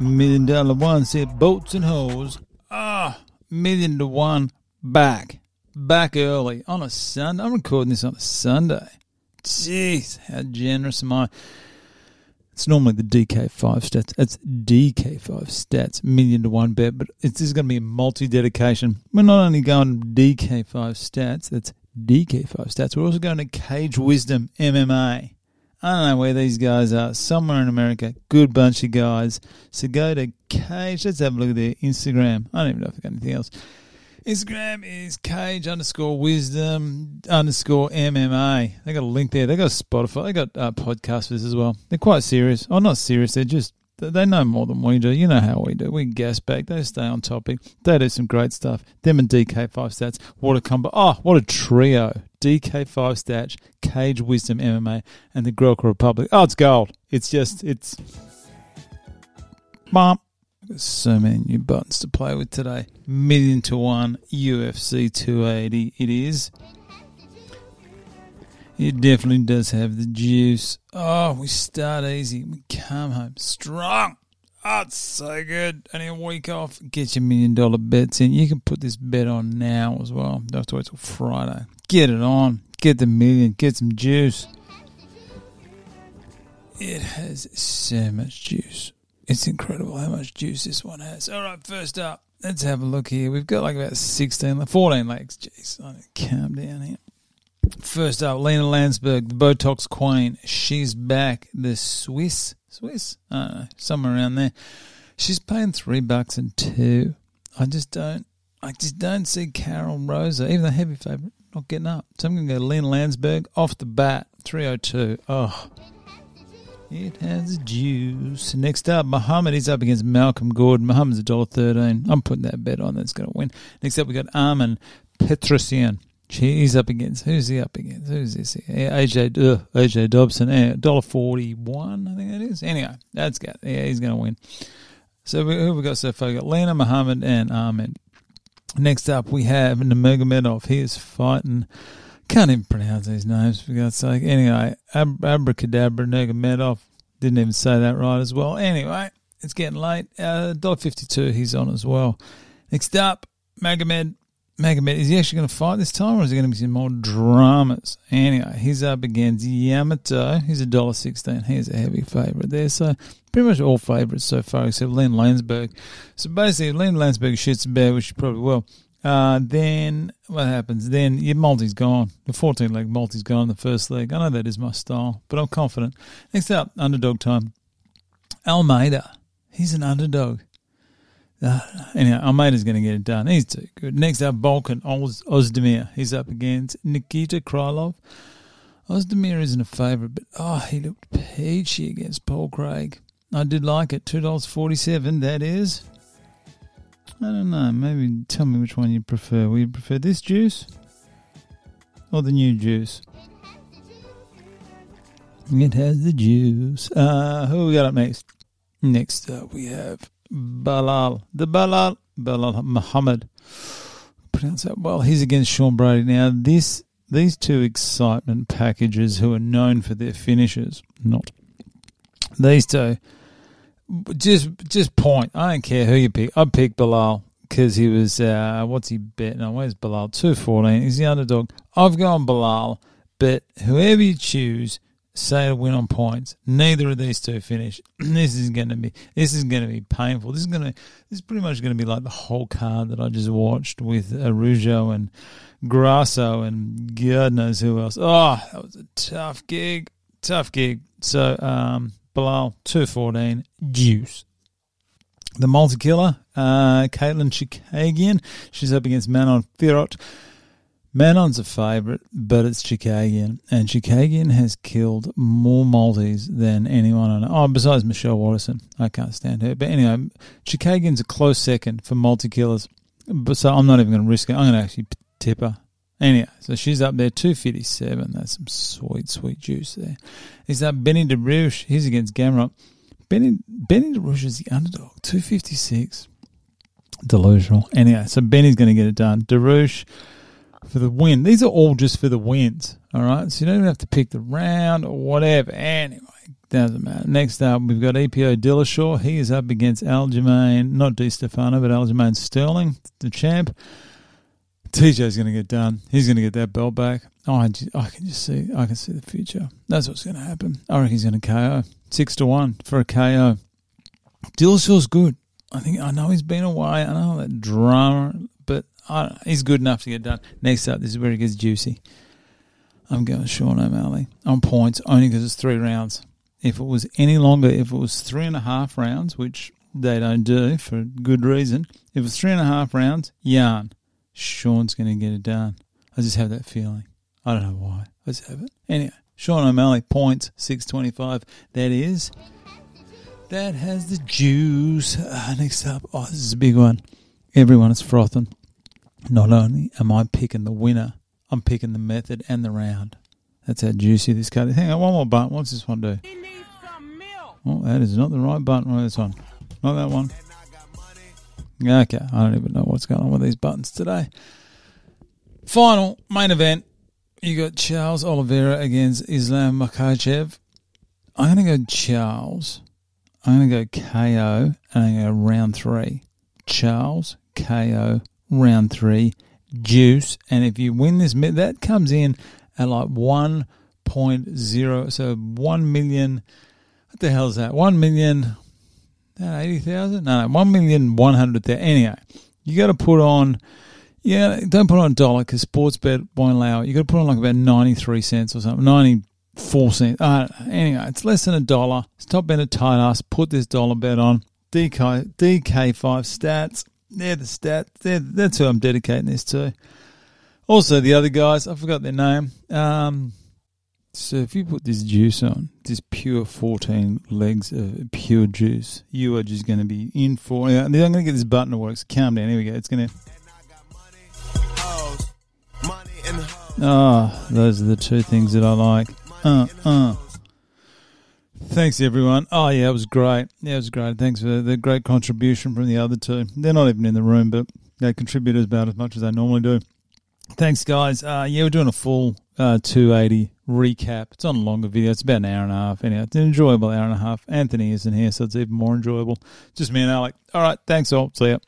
Million dollar one said boats and hoes. Ah, million to one back. Back early on a Sunday. I'm recording this on a Sunday. Jeez, how generous am I? It's normally the DK5 stats. It's DK5 stats, million to one bet, but it's, this is going to be a multi dedication. We're not only going DK5 stats, that's DK5 stats, we're also going to Cage Wisdom MMA. I don't know where these guys are. Somewhere in America. Good bunch of guys. So go to Cage. Let's have a look at their Instagram. I don't even know if I've got anything else. Instagram is Cage underscore Wisdom underscore MMA. They got a link there. They got Spotify. They got uh, podcasts as well. They're quite serious. Oh, not serious. They're just they know more than we do. You know how we do. We gas back. They stay on topic. They do some great stuff. Them and DK5 Stats. What a combo. Oh, what a trio. DK5 Stats, Cage Wisdom MMA, and the Grilka Republic. Oh, it's gold. It's just, it's. Bump. So many new buttons to play with today. Million to one UFC 280. It is. It definitely does have the juice. Oh, we start easy. We come home strong. Oh, it's so good. Only a week off. Get your million dollar bets in. You can put this bet on now as well. Don't have to wait till Friday. Get it on. Get the million. Get some juice. It has so much juice. It's incredible how much juice this one has. All right, first up, let's have a look here. We've got like about 16, 14 legs. Jeez, I calm down here. First up, Lena Landsberg, the Botox Queen. She's back. The Swiss, Swiss, somewhere around there. She's paying three bucks and two. I just don't, I just don't see Karol Rosa, even the heavy favourite, not getting up. So I'm going to go Lena Landsberg off the bat, 302. Oh, it has juice. Next up, Muhammad is up against Malcolm Gordon. Muhammad's $1.13. I'm putting that bet on that's going to win. Next up, we got Armen Petrosyan. He's up against who's he up against? Who's this? Here? AJ uh, AJ Dobson, yeah, dollar forty one, I think that is. Anyway, that's good. Yeah, he's going to win. So who we got so far? We got Lena Muhammad and Ahmed. Next up, we have Nurmagomedov. He is fighting. Can't even pronounce these names for God's sake. Anyway, Ab- Abracadabra Nurmagomedov didn't even say that right as well. Anyway, it's getting late. Uh, dollar fifty two. He's on as well. Next up, Magomed Magomed, is he actually going to fight this time, or is there going to be some more dramas? Anyway, he's up against Yamato. He's a dollar sixteen. He's a heavy favourite there. So pretty much all favourites so far, except Len Landsberg. So basically, Len Landsberg shoots a bear, which he probably will. Uh, then what happens? Then your multi's gone. The 14 leg multi's gone the first leg. I know that is my style, but I'm confident. Next up, underdog time. Almeida. He's an underdog. Uh, anyhow, Almeida's going to get it done. He's too good. Next up, Volkan Oz, Ozdemir. He's up against Nikita Krylov. Ozdemir isn't a favourite, but oh, he looked peachy against Paul Craig. I did like it. Two dollars forty-seven. That is. I don't know. Maybe tell me which one you prefer. Would you prefer this juice or the new juice? It has the juice. Uh, who we got up next? Next up, we have Belal. The Belal. Belal Muhammad. Pronounce that well. He's against Sean Brady. Now, this these two excitement packages who are known for their finishes, not these two. Just just point. I don't care who you pick. I pick Belal because he was uh, what's he betting on? Where's Belal? Two fourteen. He's the underdog. I've gone Belal, but whoever you choose, say to win on points. Neither of these two finish. this is going to be this is going to be painful. This is going to this is pretty much going to be like the whole card that I just watched with Araujo and Grasso and God knows who else. Oh, that was a tough gig. Tough gig. So um, Belal two fourteen juice. The multi killer, uh, Katlyn Chookagian. She's up against Manon Fiorot. Manon's a favourite, but it's Chookagian, and Chookagian has killed more Maltese than anyone I know. Oh, besides Michelle Waterson, I can't stand her. But anyway, Chookagian's a close second for multi killers, but so I'm not even going to risk it. I'm going to actually tip her. Anyway, so she's up there, 257. That's some sweet, sweet juice there. Is that Benny Dariush? He's against Gamrot. Benny, Benny Dariush is the underdog, 256. Delusional. Anyway, so Benny's going to get it done. Dariush for the win. These are all just for the wins, all right? So you don't even have to pick the round or whatever. Anyway, doesn't matter. Next up, we've got EPO Dillashaw. He is up against Aljamain, not Di Stefano, but Aljamain Sterling, the champ. TJ's going to get done. He's going to get that belt back. Oh, I, just, I can just see. I can see the future. That's what's going to happen. I reckon he's going to KO six to one for a KO. Dillashaw's good. I think I know he's been away. I know that drama, I, he's good enough to get done. Next up, this is where it gets juicy. I'm going Sean O'Malley on points only because it's three rounds. If it was any longer, if it was three and a half rounds, which they don't do for good reason, if it was three and a half rounds, yarn. Sean's going to get it done. I just have that feeling. I don't know why. I just have it. Anyway, Sean O'Malley, points, 625. That is. That has the juice. Uh, next up, oh, this is a big one. Everyone is frothing. Not only am I picking the winner, I'm picking the method and the round. That's how juicy this card is. Hang on, one more button. What's this one do? Oh, that is not the right button. What's this one? Not that one. Okay, I don't even know what's going on with these buttons today. Final main event. You got Charles Oliveira against Islam Makhachev. I'm going to go Charles. I'm going to go KO and I'm going to go round three. Charles, KO, round three, juice. And if you win this, that comes in at like 1.0. So 1 million. What the hell is that? 1 million. No, 80,000? No, no, 1,100,000. Anyway, you got to put on, yeah, don't put on a dollar because Sportsbet won't allow it. You got to put on like about 93 cents or something, 94 cents. Uh, anyway, it's less than a dollar. Stop being a tight ass. Put this dollar bet on. DK, DK5 stats. They're the stats. They're, that's who I'm dedicating this to. Also, the other guys, I forgot their name. Um, so if you put this juice on, this pure 14 legs of pure juice, you are just going to be in for it. I'm going to get this button to work. So calm down. Here we go. It's going to... Ah, oh, those are the two things that I like. Uh, uh. Thanks, everyone. Oh, yeah, it was great. Yeah, it was great. Thanks for the great contribution from the other two. They're not even in the room, but they contribute about as much as they normally do. Thanks, guys. Uh, yeah, we're doing a full uh, 280 recap. It's on a longer video. It's about an hour and a half. Anyhow, it's an enjoyable hour and a half. Anthony isn't here, so it's even more enjoyable. Just me and Alec. All right. Thanks all. See ya.